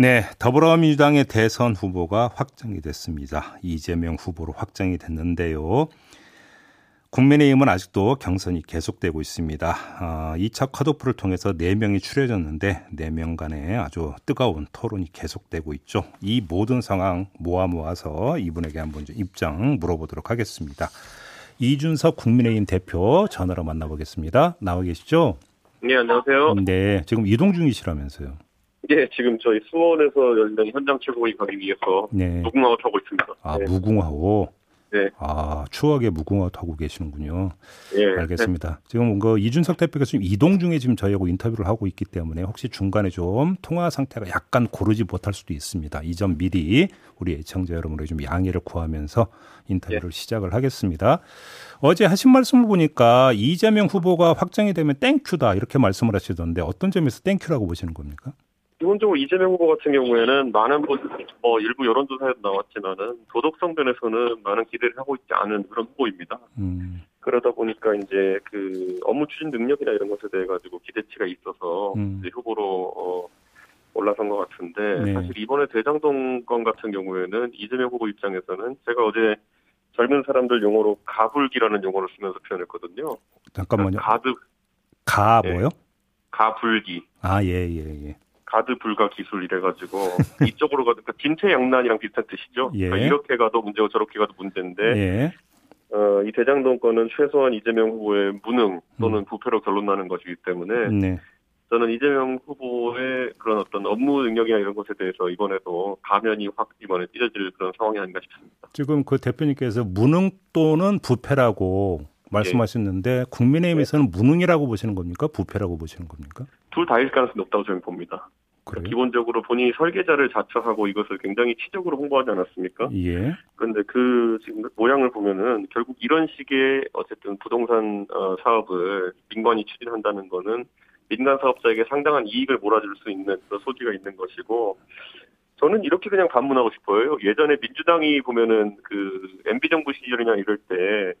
네, 더불어민주당의 대선 후보가 확정이 됐습니다. 이재명 후보로 확정이 됐는데요. 국민의힘은 아직도 경선이 계속되고 있습니다. 아, 2차 컷오프를 통해서 4명이 추려졌는데 4명 간에 아주 뜨거운 토론이 계속되고 있죠. 이 모든 상황 모아 모아서 이분에게 한번 좀 입장 물어보도록 하겠습니다. 이준석 국민의힘 대표 전화로 만나보겠습니다. 나와 계시죠? 네, 안녕하세요. 네, 지금 이동 중이시라면서요. 예, 지금 저희 수원에서 열린 현장 최고위 가기 위해서 네. 무궁화호 타고 있습니다. 아, 네. 무궁화호. 네. 아, 추억의 무궁화 타고 계시는군요. 예. 알겠습니다. 지금 그 이준석 대표가 지금 이동 중에 지금 저희하고 인터뷰를 하고 있기 때문에 혹시 중간에 좀 통화 상태가 약간 고르지 못할 수도 있습니다. 이 점 미리 우리 애청자 여러분의 좀 양해를 구하면서 인터뷰를 시작을 하겠습니다. 어제 하신 말씀을 보니까 이재명 후보가 확정이 되면 thank you다 이렇게 말씀을 하시던데 어떤 점에서 thank you라고 보시는 겁니까? 기본적으로 이재명 후보 같은 경우에는 많은 분, 뭐 일부 여론조사에도 나왔지만은 도덕성 면에서는 많은 기대를 하고 있지 않은 그런 후보입니다. 음, 그러다 보니까 이제 그 업무 추진 능력이나 이런 것에 대해 가지고 기대치가 있어서 음. 이제 후보로 어, 올라선 것 같은데 네. 사실 이번에 대장동 건 같은 경우에는 이재명 후보 입장에서는 제가 어제 젊은 사람들 용어로 가불기라는 용어를 쓰면서 표현했거든요. 잠깐만요. 가드 가 예. 뭐요? 가불기. 아, 예, 예, 예. 가드 불가 기술 이래가지고 이쪽으로 가도 그 진퇴 양난이랑 비슷한 뜻이죠. 예. 그러니까 이렇게 가도 문제고 저렇게 가도 문제인데 예. 어, 이 대장동 건은 최소한 이재명 후보의 무능 또는 부패로 결론 나는 것이기 때문에 네. 저는 이재명 후보의 그런 어떤 업무 능력이나 이런 것에 대해서 이번에도 가면이 확 이번에 찢어질 그런 상황이 아닌가 싶습니다. 지금 그 대표님께서 무능 또는 부패라고 말씀하셨는데 국민의힘에서는 무능이라고 보시는 겁니까? 부패라고 보시는 겁니까? 둘 다일 가능성이 높다고 저는 봅니다. 그래요? 기본적으로 본인이 설계자를 자처하고 이것을 굉장히 치적으로 홍보하지 않았습니까? 예. 그런데 그 지금 모양을 보면은 결국 이런 식의 어쨌든 부동산 어, 사업을 민관이 추진한다는 거는 민간 사업자에게 상당한 이익을 몰아줄 수 있는 그런 소지가 있는 것이고 저는 이렇게 그냥 반문하고 싶어요. 예전에 민주당이 보면은 그 MB 정부 시절이나 이럴 때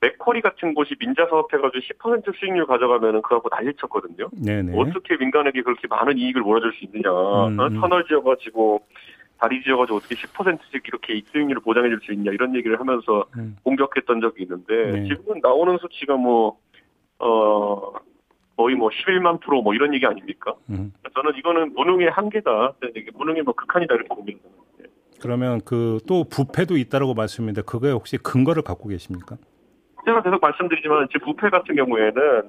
맥커리 같은 곳이 민자 사업해가지고 10% 수익률 가져가면은 그하고 난리쳤거든요. 네네. 어떻게 민간에게 그렇게 많은 이익을 몰아줄 수 있느냐. 음, 어? 음. 터널 지어가지고 다리 지어가지고 어떻게 10%씩 이렇게 수익률을 보장해줄 수 있냐 이런 얘기를 하면서 음. 공격했던 적이 있는데 네. 지금은 나오는 수치가 뭐 어. 거의 뭐 11만 프로 뭐 이런 얘기 아닙니까? 음. 저는 이거는 무능의 한계다. 무능의 뭐 극한이다 이렇게 봅니다. 그러면 그 또 부패도 있다라고 말씀했는데 그거에 혹시 근거를 갖고 계십니까? 제가 계속 말씀드리지만 지금 부패 같은 경우에는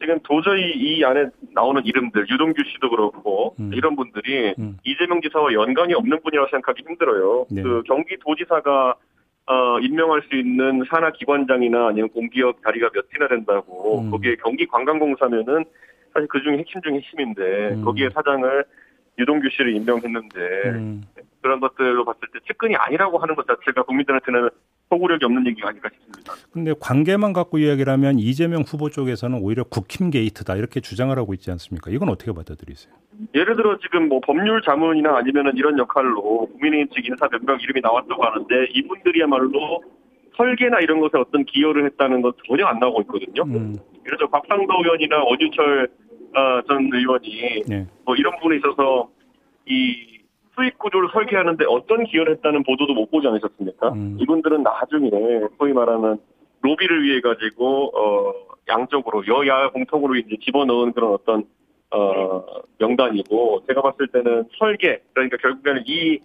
지금 도저히 이 안에 나오는 이름들 유동규 씨도 그렇고 음. 이런 분들이 음. 이재명 지사와 연관이 없는 분이라고 생각하기 힘들어요. 네. 그 경기도지사가 어, 임명할 수 있는 산하 기관장이나 아니면 공기업 자리가 몇 이나 된다고 음. 거기에 경기관광공사면은 사실 그 중에 핵심 중에 핵심인데 음. 거기에 사장을 유동규 씨를 임명했는데 음. 그런 것들로 봤을 때 측근이 아니라고 하는 것 자체가 국민들한테는 소구력이 없는 얘기가 아닐까 싶습니다. 근데 관계만 갖고 이야기를 하면 이재명 후보 쪽에서는 오히려 국힘 게이트다 이렇게 주장을 하고 있지 않습니까? 이건 어떻게 받아들이세요? 예를 들어 지금 뭐 법률 자문이나 아니면은 이런 역할로 국민의힘 측 인사 몇 명 이름이 나왔다고 하는데 이분들이야말로 설계나 이런 것에 어떤 기여를 했다는 건 전혀 안 나오고 있거든요. 음. 예를 들어 박상도 의원이나 원유철 어, 전 의원이 네. 뭐 이런 부분에 있어서 이 수익 구조를 설계하는데 어떤 기여를 했다는 보도도 못 보지 않으셨습니까? 음. 이분들은 나중에 소위 말하는 로비를 위해 가지고 어 양쪽으로 여야 공통으로 이제 집어넣은 그런 어떤 어 명단이고 제가 봤을 때는 설계 그러니까 결국에는 이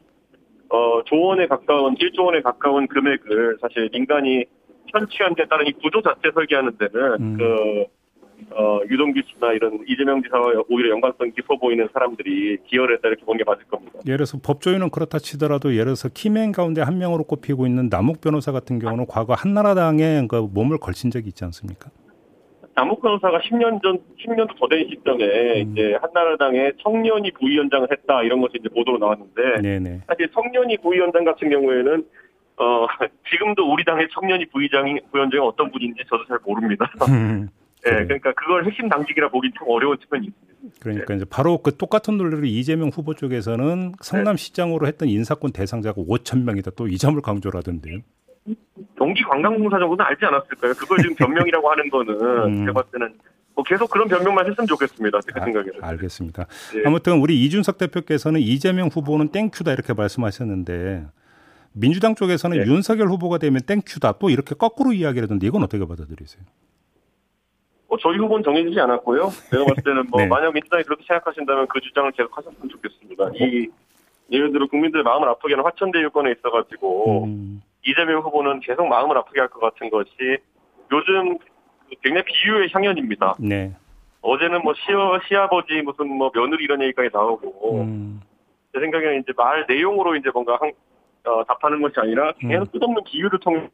어, 조원에 가까운 1조 원에 가까운 금액을 사실 민간이 편취한 데 따른 이 구조 자체 설계하는 데는 음. 그 어, 유동규 씨나 이런 이재명 지사와 오히려 연관성 깊어 보이는 사람들이 기여를 했다 이렇게 보는 게 맞을 겁니다. 예를 들어서 법조인은 그렇다 치더라도 예를 들어서 키맨 가운데 한 명으로 꼽히고 있는 남욱 변호사 같은 경우는 과거 한나라당에 그 몸을 걸친 적이 있지 않습니까? 남욱 변호사가 10년 전, 10년도 더 된 시점에 음. 이제 한나라당의 청년이 부위원장을 했다 이런 것이 이제 보도로 나왔는데 네네. 사실 청년이 부위원장 같은 경우에는 어 지금도 우리 당의 청년이 부위장이 부위원장이 어떤 분인지 저도 잘 모릅니다. 예, 그래요. 그러니까 그걸 핵심 당직이라 보기 좀 어려운 측면이 있습니다. 그러니까 이제 바로 그 똑같은 논리를 이재명 후보 쪽에서는 성남시장으로 했던 인사권 대상자가 5천 명이다. 또 이 점을 강조를 하던데요. 경기 관광공사 정도는 알지 않았을까요? 그걸 지금 변명이라고 하는 거는 음. 제가 봤을 때는 뭐 계속 그런 변명만 했으면 좋겠습니다. 제 아, 생각에는. 알겠습니다. 예. 아무튼 우리 이준석 대표께서는 이재명 후보는 땡큐다 이렇게 말씀하셨는데 민주당 쪽에서는 예. 윤석열 후보가 되면 땡큐다 또 이렇게 거꾸로 이야기를 하던데 이건 어떻게 받아들이세요? 뭐 저희 후보는 정해지지 않았고요. 제가 봤을 때는 뭐 네. 만약 민주당이 그렇게 생각하신다면 그 주장을 계속 하셨으면 좋겠습니다. 이 예를 들어 국민들 마음을 아프게 하는 화천대 유권에 있어가지고 음, 이재명 후보는 계속 마음을 아프게 할 것 같은 것이 요즘 그 굉장히 비유의 향연입니다. 네. 어제는 뭐 시어, 시아버지 무슨 뭐 며느리 이런 얘기까지 나오고 음, 제 생각에는 이제 말 내용으로 이제 뭔가 한, 어, 답하는 것이 아니라 계속 음. 끝없는 비유를 통해 어,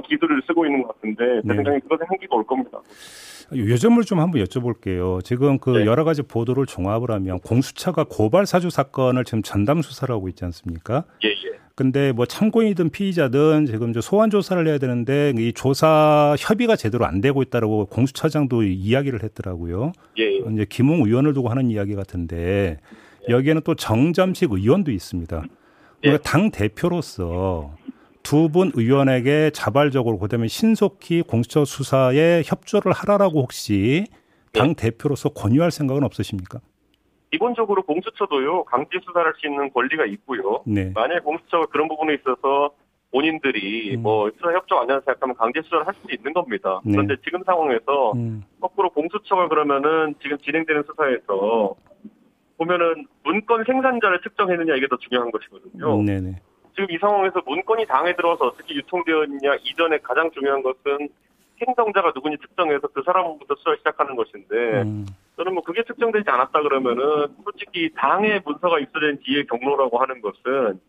기술을 쓰고 있는 것 같은데 제 네. 생각에 그것에 한계가 올 겁니다. 요점을 좀 한번 여쭤볼게요. 지금 그 네. 여러 가지 보도를 종합을 하면 공수처가 고발 사주 사건을 지금 전담 수사를 하고 있지 않습니까? 예, 예. 근데 뭐 참고인이든 피의자든 지금 소환 조사를 해야 되는데 이 조사 협의가 제대로 안 되고 있다라고 공수처장도 이야기를 했더라고요. 예, 예. 이제 김웅 의원을 두고 하는 이야기 같은데 여기에는 또 정점식 의원도 있습니다. 예. 우리가 당 대표로서 두 분 의원에게 자발적으로 그다음에 신속히 공수처 수사에 협조를 하라라고 혹시 당 대표로서 권유할 생각은 없으십니까? 기본적으로 공수처도요 강제 수사를 할수 있는 권리가 있고요. 네. 만약 공수처가 그런 부분에 있어서 본인들이 음. 뭐 수사 협조 안 한다고 생각하면 강제 수사를 할 수도 있는 겁니다. 네. 그런데 지금 상황에서 음, 거꾸로 공수처가 그러면은 지금 진행되는 수사에서 보면은 문건 생산자를 특정했느냐 이게 더 중요한 것이거든요. 네네. 지금 이 상황에서 문건이 당에 들어서 어떻게 유통되었느냐 이전에 가장 중요한 것은 행정자가 누군지 특정해서 그 사람부터 수사를 시작하는 것인데 음, 저는 뭐 그게 특정되지 않았다 그러면은 솔직히 당의 문서가 입수된 뒤에 경로라고 하는 것은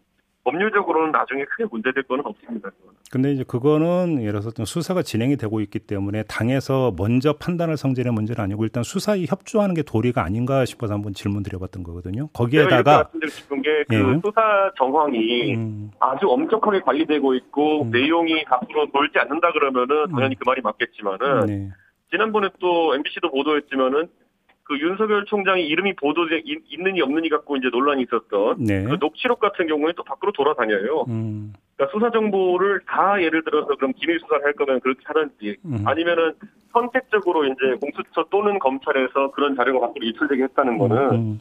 법률적으로는 나중에 크게 문제될 거는 없습니다. 근데 이제 그거는 예를 들어서 좀 수사가 진행이 되고 있기 때문에 당에서 먼저 판단할 성질의 문제는 아니고 일단 수사에 협조하는 게 도리가 아닌가 싶어서 한번 질문 드려봤던 거거든요. 제가 거기에다가 말씀드리고 싶은 게그 예. 수사 정황이 음, 아주 엄격하게 관리되고 있고 음. 내용이 밖으로 돌지 않는다 그러면은 당연히 그 말이 맞겠지만은 네. 지난번에 또 MBC도 보도했지만은 그 윤석열 총장이 이름이 보도돼 있- 있느니 없느니 갖고 이제 논란이 있었던 네. 그 녹취록 같은 경우에 또 밖으로 돌아다녀요. 음, 그러니까 수사 정보를 다 예를 들어서 그럼 기밀 수사를 할 거면 그렇게 하든지 음. 아니면은 선택적으로 이제 공수처 또는 검찰에서 그런 자료가 밖으로 유출되게 했다는 거는 음.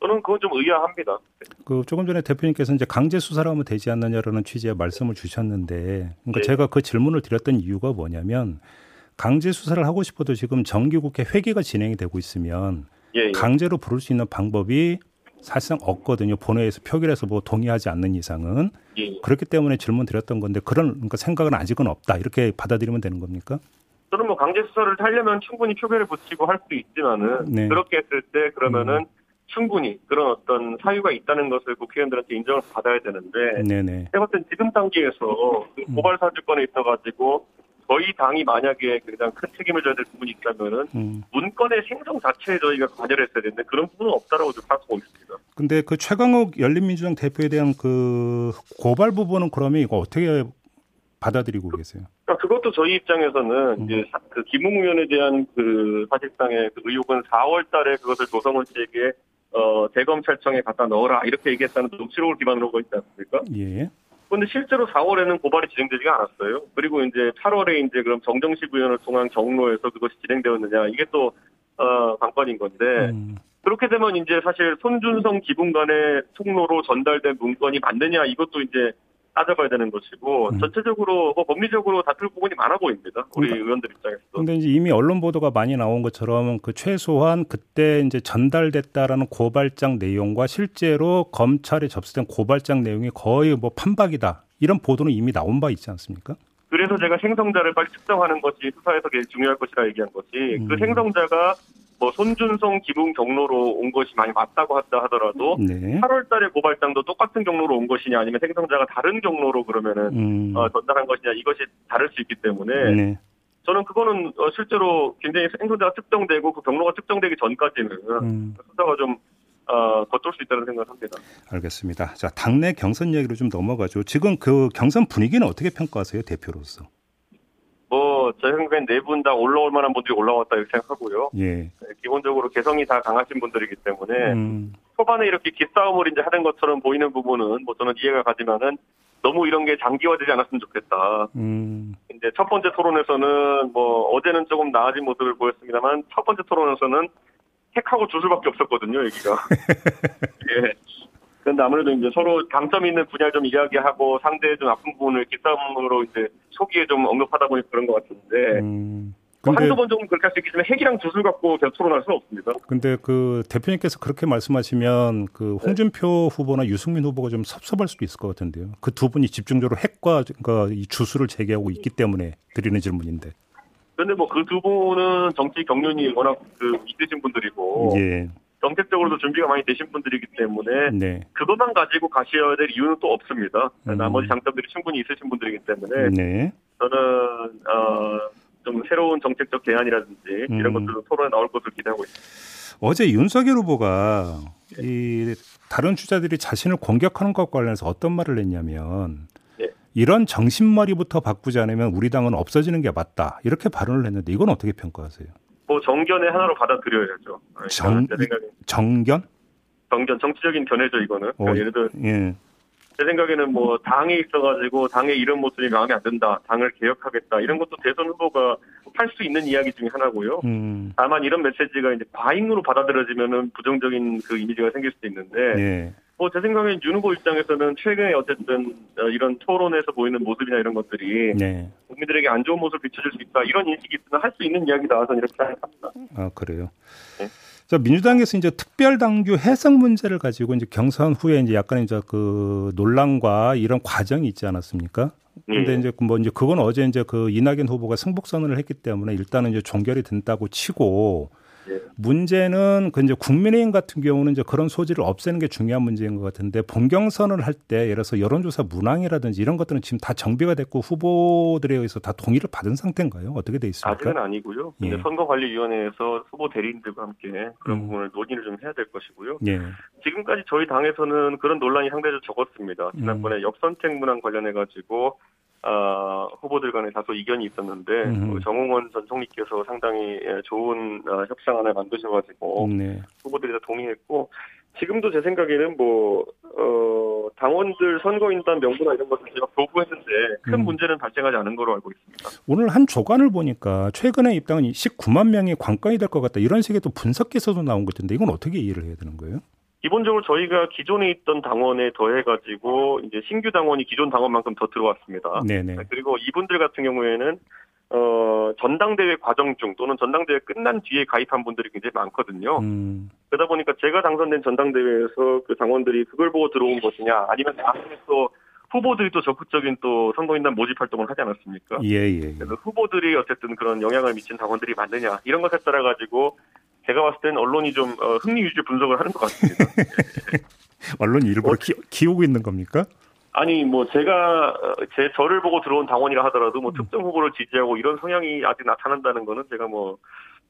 저는 그건 좀 의아합니다. 그 조금 전에 대표님께서 이제 강제 수사를 하면 되지 않느냐라는 취지의 말씀을 주셨는데, 그러니까 네. 제가 그 질문을 드렸던 이유가 뭐냐면 강제 수사를 하고 싶어도 지금 정기국회 회기가 진행이 되고 있으면 예, 예. 강제로 부를 수 있는 방법이 사실상 없거든요. 본회의에서 표결해서 뭐 동의하지 않는 이상은 예, 예. 그렇기 때문에 질문 드렸던 건데 그런 그러니까 생각은 아직은 없다 이렇게 받아들이면 되는 겁니까? 저는 뭐 강제 수사를 하려면 충분히 표결에 붙이고 할수 있지만은 네. 음. 그렇게 했을 때 그러면은 충분히 그런 어떤 사유가 있다는 것을 국회의원들한테 인정을 받아야 되는데 네네. 봤을 땐 지금 단계에서 그 음. 고발 사주권에 있어가지고 저희 당이 만약에 가장 큰 책임을 져야 될 부분이 있다면은 음. 문건의 생성 자체에 저희가 관여를 했어야 되는데 그런 부분은 없다라고 좀 생각하고 있습니다. 근데 그 최강욱 열린민주당 대표에 대한 그 고발 부분은 그러면 이거 어떻게 받아들이고 계세요? 그러니까 그것도 저희 입장에서는 음. 이제 사- 그 김웅 의원에 대한 그 사실상의 그 의혹은 4월달에 그것을 조성원 씨에게 어 대검찰청에 갖다 넣어라 이렇게 얘기했다는 녹취록을 기반으로 하고 있지 않습니까? 예. 그런데 실제로 4월에는 고발이 진행되지가 않았어요. 그리고 이제 8월에 이제 그럼 정정식 의원을 통한 경로에서 그것이 진행되었느냐 이게 또 어, 관건인 건데 음. 그렇게 되면 이제 사실 손준성 기분 간의 통로로 전달된 문건이 맞느냐 이것도 이제 따져봐야 되는 것이고 음. 전체적으로 뭐 법리적으로 다툴 부분이 많아 보입니다. 우리 그러니까- 의원들 입장에서. 근데 이제 이미 언론 보도가 많이 나온 것처럼 그 최소한 그때 이제 전달됐다라는 고발장 내용과 실제로 검찰에 접수된 고발장 내용이 거의 뭐 판박이다. 이런 보도는 이미 나온 바 있지 않습니까? 그래서 제가 생성자를 빨리 특정하는 것이 수사에서 제일 중요할 것이라 얘기한 것이 음. 그 생성자가 뭐 손준성 기분 경로로 온 것이 많이 맞다고 한다 하더라도 네. 8월달에 고발장도 똑같은 경로로 온 것이냐 아니면 생성자가 다른 경로로 그러면은 음. 어, 전달한 것이냐 이것이 다를 수 있기 때문에 네. 저는 그거는 어, 실제로 굉장히 생성자가 특정되고 그 경로가 특정되기 전까지는 음. 수사가 좀 어, 겉돌 수 있다는 생각을 합니다. 알겠습니다. 자, 당내 경선 얘기로 좀 넘어가죠. 지금 그 경선 분위기는 어떻게 평가하세요, 대표로서? 뭐, 제 생각엔 네 분 다 올라올 만한 분들이 올라왔다 이렇게 생각하고요. 예. 네, 기본적으로 개성이 다 강하신 분들이기 때문에 음. 초반에 이렇게 기싸움을 이제 하는 것처럼 보이는 부분은 뭐 저는 이해가 가지만은 너무 이런 게 장기화되지 않았으면 좋겠다. 음. 이제 첫 번째 토론에서는 뭐 어제는 조금 나아진 모습을 보였습니다만 첫 번째 토론에서는 핵하고 주술밖에 없었거든요, 얘기가. 예. 그런데 아무래도 이제 서로 강점 있는 분야를 좀 이야기하고 상대의 좀 아픈 부분을 기싸움으로 이제 초기에 좀 언급하다 보니 그런 것 같은데 음. 뭐 한두 번 정도 그렇게 할 수 있겠지만 핵이랑 주술 갖고 계속 토론할 수는 없습니다. 근데 그 대표님께서 그렇게 말씀하시면 그 홍준표 후보나 유승민 후보가 좀 섭섭할 수도 있을 것 같은데요. 그 두 분이 집중적으로 핵과 그러니까 이 주술을 제기하고 있기 때문에 드리는 질문인데. 그런데 뭐 그 두 분은 정치 경륜이 워낙 그 있으신 분들이고 예. 정책적으로도 준비가 많이 되신 분들이기 때문에 네. 그것만 가지고 가셔야 될 이유는 또 없습니다. 음. 나머지 장점들이 충분히 있으신 분들이기 때문에 네. 저는 어, 좀 새로운 정책적 개안이라든지 음. 이런 것들도 토론에 나올 것을 기대하고 있습니다. 어제 윤석열 후보가 이 다른 주자들이 자신을 공격하는 것과 관련해서 어떤 말을 했냐면 네. 이런 정신머리부터 바꾸지 않으면 우리 당은 없어지는 게 맞다 이렇게 발언을 했는데 이건 어떻게 평가하세요? 뭐 정견의 하나로 받아들여야죠. 정- 제 생각에 정견? 정견 정치적인 견해죠 이거는. 그러니까 어, 예를 들어 예. 제 생각에는 뭐 당에 있어가지고 당의 이런 모습이 마음에 안 든다, 당을 개혁하겠다 이런 것도 대선 후보가 할 수 있는 이야기 중에 하나고요. 음. 다만 이런 메시지가 이제 과잉으로 받아들여지면은 부정적인 그 이미지가 생길 수도 있는데 예. 뭐 제 생각엔 윤 후보 입장에서는 최근에 어쨌든 어, 이런 토론에서 보이는 모습이나 이런 것들이 네. 국민들에게 안 좋은 모습을 비춰줄 수 있다 이런 인식이 있으면 할 수 있는 이야기다 저는 이렇게 생각합니다. 아 그래요. 네. 자 민주당에서 이제 특별 당규 해석 문제를 가지고 이제 경선 후에 이제 약간 이제 그 논란과 이런 과정이 있지 않았습니까? 근데 예. 이제 뭐 이제 그건 어제 이제 그 이낙연 후보가 승복 선언을 했기 때문에 일단은 이제 종결이 된다고 치고 예. 문제는 그 이제 국민의힘 같은 경우는 이제 그런 소지를 없애는 게 중요한 문제인 것 같은데 본경선을 할 때 예를 들어서 여론조사 문항이라든지 이런 것들은 지금 다 정비가 됐고 후보들에 의해서 다 동의를 받은 상태인가요? 어떻게 돼 있습니까? 아직은 아니고요. 예. 선거관리위원회에서 후보 대리인들과 함께 그런 음. 부분을 논의를 좀 해야 될 것이고요. 예. 지금까지 저희 당에서는 그런 논란이 상대적으로 적었습니다. 지난번에 음. 역선택 문항 관련해 가지고 아, 후보들 간에 다소 이견이 있었는데 음. 그 정홍원 전 총리께서 상당히 예, 좋은 어, 협상안을 만드셔가지고 네. 후보들이 다 동의했고 지금도 제 생각에는 뭐 어, 당원들 선거인단 명부나 이런 것들 제가 보고했는데 큰 음. 문제는 발생하지 않은 거로 알고 있습니다. 오늘 한 조간을 보니까 최근에 입당은 19만 명이 관건이 될 것 같다 이런 식의 또 분석 기사도 나온 것 같은데 이건 어떻게 이해를 해야 되는 거예요? 기본적으로 저희가 기존에 있던 당원에 더해가지고 이제 신규 당원이 기존 당원만큼 더 들어왔습니다. 네네. 그리고 이분들 같은 경우에는 어, 전당대회 과정 중 또는 전당대회 끝난 뒤에 가입한 분들이 굉장히 많거든요. 음, 그러다 보니까 제가 당선된 전당대회에서 그 당원들이 그걸 보고 들어온 것이냐 아니면 나중에 또 후보들이 또 적극적인 또 선거인단 모집 활동을 하지 않았습니까? 예, 예. 예. 그래서 후보들이 어쨌든 그런 영향을 미친 당원들이 맞느냐 이런 것에 따라 가지고 제가 봤을 때는 언론이 좀 어, 흥미 위주 분석을 하는 것 같습니다. 언론이 일부러 어, 키, 키우고 있는 겁니까? 아니 뭐 제가 어, 제 저를 보고 들어온 당원이라 하더라도 음. 뭐 특정 후보를 지지하고 이런 성향이 아직 나타난다는 거는 제가 뭐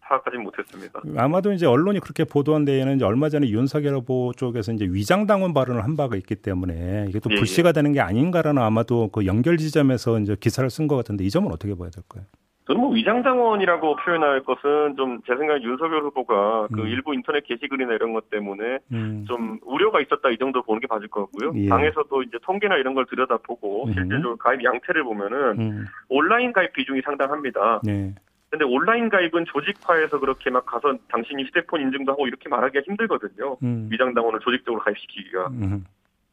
파악하지는 못했습니다. 아마도 이제 언론이 그렇게 보도한 데에는 이제 얼마 전에 윤석열 후보 쪽에서 이제 위장 당원 발언을 한 바가 있기 때문에 이게 또 예, 불씨가 되는 게 아닌가라는 아마도 그 연결 지점에서 이제 기사를 쓴 것 같은데 이 점은 어떻게 봐야 될까요? 저는 뭐 위장당원이라고 표현할 것은 좀 제 생각에 윤석열 후보가 그 음. 일부 인터넷 게시글이나 이런 것 때문에 음, 좀 우려가 있었다 이 정도 보는 게 맞을 것 같고요. 예. 당에서도 이제 통계나 이런 걸 들여다보고 음. 실제로 가입 양태를 보면은 음, 온라인 가입 비중이 상당합니다. 네. 근데 온라인 가입은 조직화해서 그렇게 막 가서 당신이 휴대폰 인증도 하고 이렇게 말하기가 힘들거든요. 음, 위장당원을 조직적으로 가입시키기가. 음,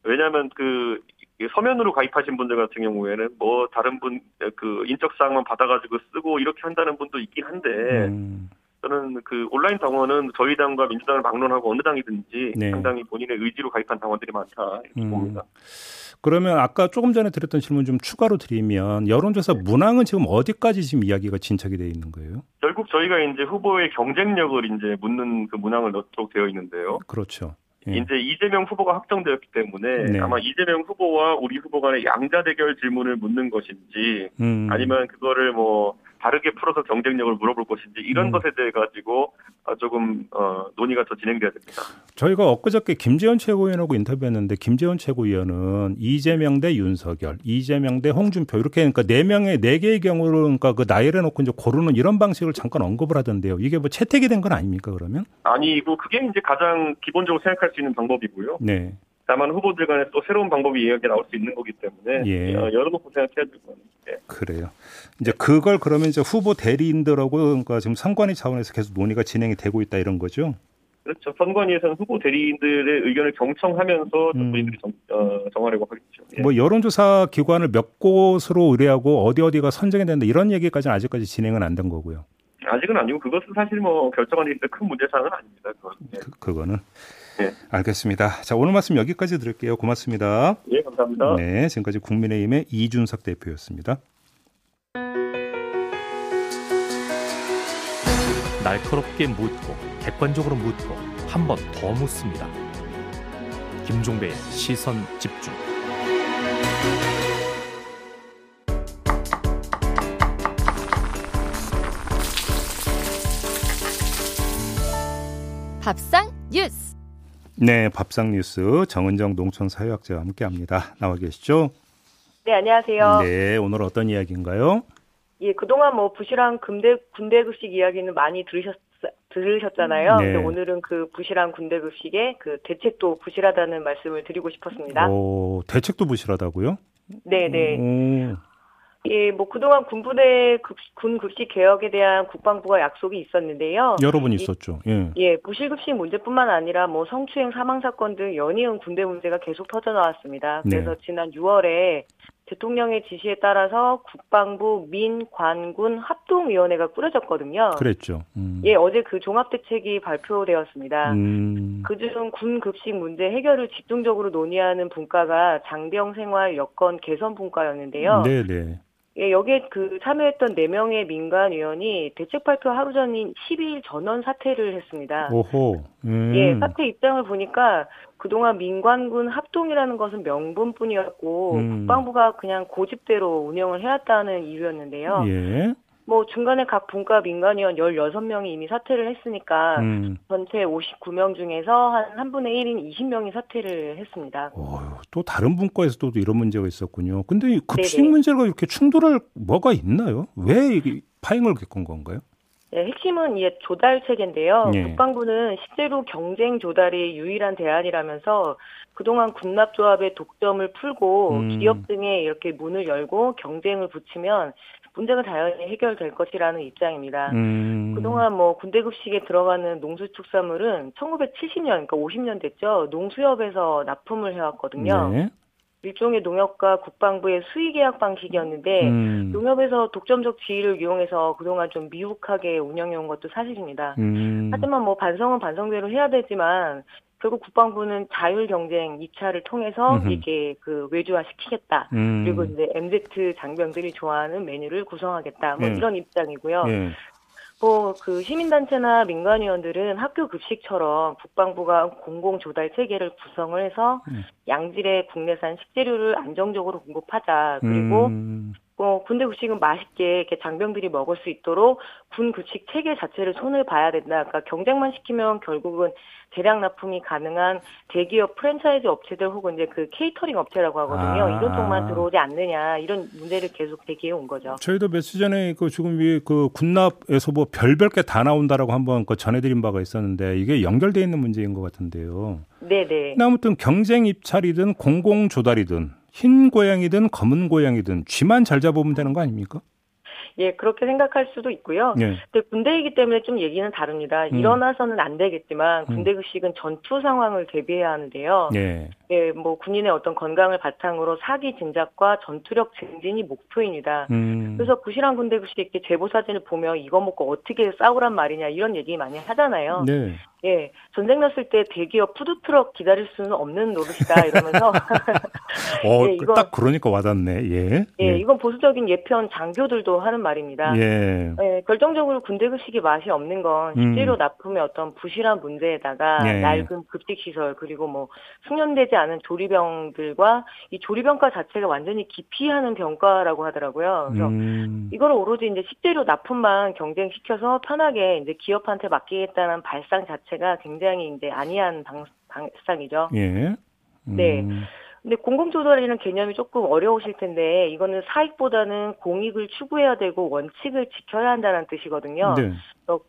왜냐하면 그 서면으로 가입하신 분들 같은 경우에는 뭐 다른 분 그 인적 사항만 받아가지고 쓰고 이렇게 한다는 분도 있긴 한데 음, 저는 그 온라인 당원은 저희 당과 민주당을 막론하고 어느 당이든지 네. 상당히 본인의 의지로 가입한 당원들이 많다 이렇게 음. 봅니다. 그러면 아까 조금 전에 드렸던 질문 좀 추가로 드리면 여론조사 네. 문항은 지금 어디까지 지금 이야기가 진척이 돼 있는 거예요? 결국 저희가 이제 후보의 경쟁력을 이제 묻는 그 문항을 넣도록 되어 있는데요. 그렇죠. 예. 이제 이재명 후보가 확정되었기 때문에 네. 아마 이재명 후보와 우리 후보 간의 양자 대결 질문을 묻는 것인지 음, 아니면 그거를 뭐 다르게 풀어서 경쟁력을 물어볼 것인지 이런 음. 것에 대해 가지고 아, 조금 어, 논의가 더 진행돼야 됩니다. 저희가 엊그저께 김재원 최고위원하고 인터뷰했는데 김재원 최고위원은 이재명 대 윤석열, 이재명 대 홍준표 이렇게 그러니까 네 명의 네 개의 경우를 그러니까 그 나열해 놓고 이제 고르는 이런 방식을 잠깐 언급을 하던데요. 이게 뭐 채택이 된 건 아닙니까 그러면? 아니고 그게 이제 가장 기본적으로 생각할 수 있는 방법이고요. 네. 다만 후보들 간에 또 새로운 방법이 이야기 나올 수 있는 거기 때문에 예. 어, 열어놓고 생각해야 될 예. 그래요. 이제 그걸 그러면 이제 후보 대리인들하고 그러니까 지금 선관위 차원에서 계속 논의가 진행이 되고 있다 이런 거죠? 그렇죠. 선관위에서는 후보 대리인들의 의견을 경청하면서 음. 본인들이 정, 어, 정하려고 하겠죠. 예. 뭐 여론조사 기관을 몇 곳으로 의뢰하고 어디 어디가 선정이 된다 이런 얘기까지는 아직까지 진행은 안 된 거고요. 아직은 아니고 그것은 사실 뭐 결정하는 데 큰 문제사항은 아닙니다. 그건. 예. 그, 그거는 네. 알겠습니다. 자 오늘 말씀 여기까지 드릴게요. 고맙습니다. 예, 감사합니다. 네, 지금까지 국민의힘의 이준석 대표였습니다. 날카롭게 묻고 객관적으로 묻고 한 번 더 묻습니다. 김종배의 시선 집중. 밥상 뉴스. 네, 밥상 뉴스 정은정 농촌 사회학자와 함께합니다. 나와 계시죠? 네, 안녕하세요. 네, 오늘 어떤 이야기인가요? 예, 그동안 뭐 부실한 군대 군대 급식 이야기는 많이 들으셨 들으셨잖아요. 네. 근데 오늘은 그 부실한 군대 급식의 그 대책도 부실하다는 말씀을 드리고 싶었습니다. 오, 대책도 부실하다고요? 네, 네. 오, 예, 뭐 그동안 군부대 급, 군 급식 개혁에 대한 국방부가 약속이 있었는데요. 여러 번 있었죠. 예. 예, 부실급식 문제뿐만 아니라 뭐 성추행 사망 사건 등 연이은 군대 문제가 계속 터져 나왔습니다. 네. 그래서 지난 6월에 대통령의 지시에 따라서 국방부 민 관 군 합동위원회가 꾸려졌거든요. 그랬죠. 음. 예, 어제 그 종합대책이 발표되었습니다. 음. 그중 군 급식 문제 해결을 집중적으로 논의하는 분과가 장병 생활 여건 개선 분과였는데요. 네, 네. 예, 여기에 그 참여했던 4명의 민간 위원이 대책 발표 하루 전인 12일 전원 사퇴를 했습니다. 오호. 음. 예, 사퇴 입장을 보니까 그동안 민관군 합동이라는 것은 명분뿐이었고 음. 국방부가 그냥 고집대로 운영을 해왔다는 이유였는데요. 예. 뭐 중간에 각 분과 민간위원 16명이 이미 사퇴를 했으니까 음. 전체 59명 중에서 한 3분의 1인 20명이 사퇴를 했습니다. 어휴, 또 다른 분과에서도 이런 문제가 있었군요. 근데 이 급식 네네. 문제가 이렇게 충돌할 뭐가 있나요? 왜 파행을 겪은 건가요? 네, 핵심은 이 조달 체계인데요. 예. 국방부는 실제로 경쟁 조달이 유일한 대안이라면서 그동안 군납조합의 독점을 풀고 음. 기업 등에 이렇게 문을 열고 경쟁을 붙이면 문제가 당연히 해결될 것이라는 입장입니다. 음. 그동안 뭐 군대 급식에 들어가는 농수축산물은 1970년, 그러니까 50년 됐죠. 농수협에서 납품을 해왔거든요. 네. 일종의 농협과 국방부의 수의계약 방식이었는데 음. 농협에서 독점적 지위를 이용해서 그동안 좀 미흡하게 운영해온 것도 사실입니다. 음. 하지만 뭐 반성은 반성대로 해야 되지만 결국 국방부는 자율 경쟁 입찰을 통해서 음흠. 이게 그 외주화 시키겠다. 음. 그리고 이제 MZ 장병들이 좋아하는 메뉴를 구성하겠다. 뭐 예. 이런 입장이고요. 예. 뭐그 시민단체나 민간위원들은 학교 급식처럼 국방부가 공공 조달 체계를 구성을 해서 음. 양질의 국내산 식재료를 안정적으로 공급하자. 그리고 음. 어, 군대 급식은 맛있게 이렇게 장병들이 먹을 수 있도록 군 급식 체계 자체를 손을 봐야 된다. 그러니까 경쟁만 시키면 결국은 대량 납품이 가능한 대기업 프랜차이즈 업체들 혹은 이제 그 케이터링 업체라고 하거든요. 아. 이런 쪽만 들어오지 않느냐 이런 문제를 계속 제기해 온 거죠. 저희도 며칠 전에 그 지금 이그 군납에서 뭐 별별 게 다 나온다라고 한번 그 전해드린 바가 있었는데 이게 연결돼 있는 문제인 것 같은데요. 네네. 아무튼 경쟁 입찰이든 공공 조달이든 흰 고양이든 검은 고양이든 쥐만 잘 잡으면 되는 거 아닙니까? 예, 그렇게 생각할 수도 있고요. 예. 근데 군대이기 때문에 좀 얘기는 다릅니다. 음. 일어나서는 안 되겠지만 군대 급식은 전투 상황을 대비해야 하는데요. 예. 예, 뭐 군인의 어떤 건강을 바탕으로 사기 진작과 전투력 증진이 목표입니다. 음. 그래서 부실한 군대 급식 이렇게 제보 사진을 보면 이거 먹고 어떻게 싸우란 말이냐 이런 얘기 많이 하잖아요. 네. 예, 전쟁 났을 때 대기업 푸드트럭 기다릴 수는 없는 노릇이다 이러면서 어, 예, 이거- 딱 그러니까 와닿네. 예. 예, 이건 보수적인 예편 장교들도 하는 말입니다. 예. 예, 결정적으로 군대 급식이 맛이 없는 건 음. 식재료 납품의 어떤 부실한 문제에다가 예. 낡은 급식 시설 그리고 뭐 숙련되지 않은 조리병들과 이 조리병가 자체가 완전히 기피하는 병가라고 하더라고요. 그래서 음. 이걸 오로지 이제 식재료 납품만 경쟁시켜서 편하게 이제 기업한테 맡기겠다는 발상 자체가 굉장히 이제 안이한 방, 발상이죠. 예. 네. 음. 근데 공공조달이라는 개념이 조금 어려우실 텐데 이거는 사익보다는 공익을 추구해야 되고 원칙을 지켜야 한다는 뜻이거든요. 네.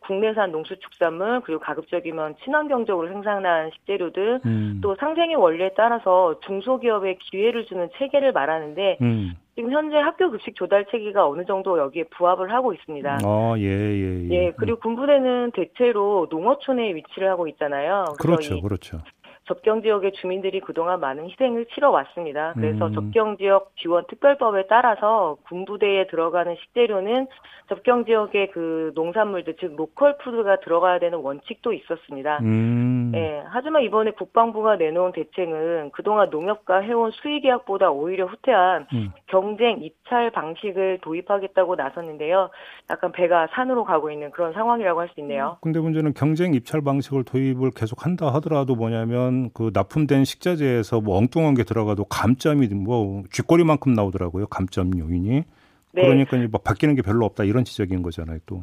국내산 농수축산물 그리고 가급적이면 친환경적으로 생산한 식재료들 음. 또 상생의 원리에 따라서 중소기업에 기회를 주는 체계를 말하는데 음. 지금 현재 학교 급식 조달 체계가 어느 정도 여기에 부합을 하고 있습니다. 아, 예, 예, 예. 예, 그리고 군부대는 대체로 농어촌에 위치를 하고 있잖아요. 그렇죠, 그렇죠. 접경 지역의 주민들이 그동안 많은 희생을 치러 왔습니다. 그래서 음. 접경 지역 지원 특별법에 따라서 군부대에 들어가는 식재료는 접경 지역의 그 농산물들 즉 로컬 푸드가 들어가야 되는 원칙도 있었습니다. 음. 예, 하지만 이번에 국방부가 내놓은 대책은 그동안 농협과 해온 수의 계약보다 오히려 후퇴한 음. 경쟁 입찰 방식을 도입하겠다고 나섰는데요. 약간 배가 산으로 가고 있는 그런 상황이라고 할 수 있네요. 근데 문제는 경쟁 입찰 방식을 도입을 계속한다 하더라도 뭐냐면 그 납품된 식자재에서 뭐 엉뚱한 게 들어가도 감점이 뭐 쥐꼬리만큼 나오더라고요. 감점 요인이. 네. 그러니까 뭐 바뀌는 게 별로 없다 이런 지적인 거잖아요. 또.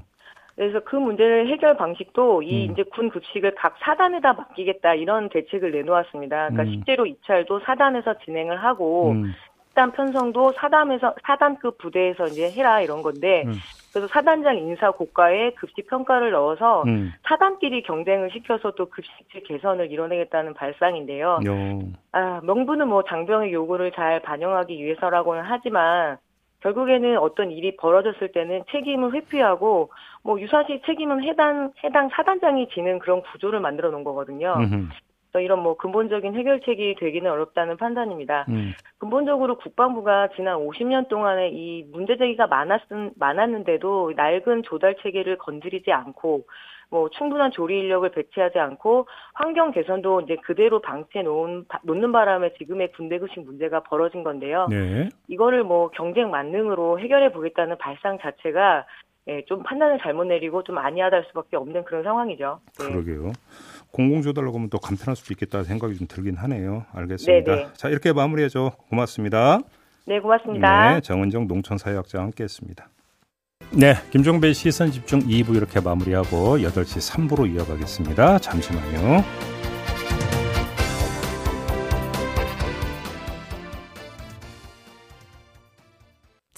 그래서 그 문제를 해결 방식도 이 음. 이제 군 급식을 각 사단에다 맡기겠다 이런 대책을 내놓았습니다. 그러니까 음. 식재료 입찰도 사단에서 진행을 하고 음. 식단 편성도 사단에서 사단급 부대에서 이제 해라 이런 건데 음. 그래서 사단장 인사 고과에 급식 평가를 넣어서 음. 사단끼리 경쟁을 시켜서 또 급식질 개선을 이뤄내겠다는 발상인데요. 요. 아, 명분은 뭐 장병의 요구를 잘 반영하기 위해서라고는 하지만 결국에는 어떤 일이 벌어졌을 때는 책임을 회피하고 뭐 유사시 책임은 해당 해당 사단장이 지는 그런 구조를 만들어 놓은 거거든요. 음흠. 이런 뭐 근본적인 해결책이 되기는 어렵다는 판단입니다. 음. 근본적으로 국방부가 지난 50년 동안에 이 문제 제기가 많았, 많았는데도 낡은 조달 체계를 건드리지 않고 뭐 충분한 조리 인력을 배치하지 않고 환경 개선도 이제 그대로 방치해 놓은 놓는 바람에 지금의 군대 급식 문제가 벌어진 건데요. 네. 이거를 뭐 경쟁 만능으로 해결해 보겠다는 발상 자체가 예, 좀 판단을 잘못 내리고 좀 아니하다 할 수밖에 없는 그런 상황이죠. 네. 그러게요. 공공조달로 하면 또 간편할 수도 있겠다 생각이 좀 들긴 하네요. 알겠습니다. 네네. 자 이렇게 마무리해줘. 고맙습니다. 네, 고맙습니다. 네, 정은정 농촌사회학자와 함께했습니다. 네, 김종배 시선 집중 2부 이렇게 마무리하고 8시 3부로 이어가겠습니다. 잠시만요.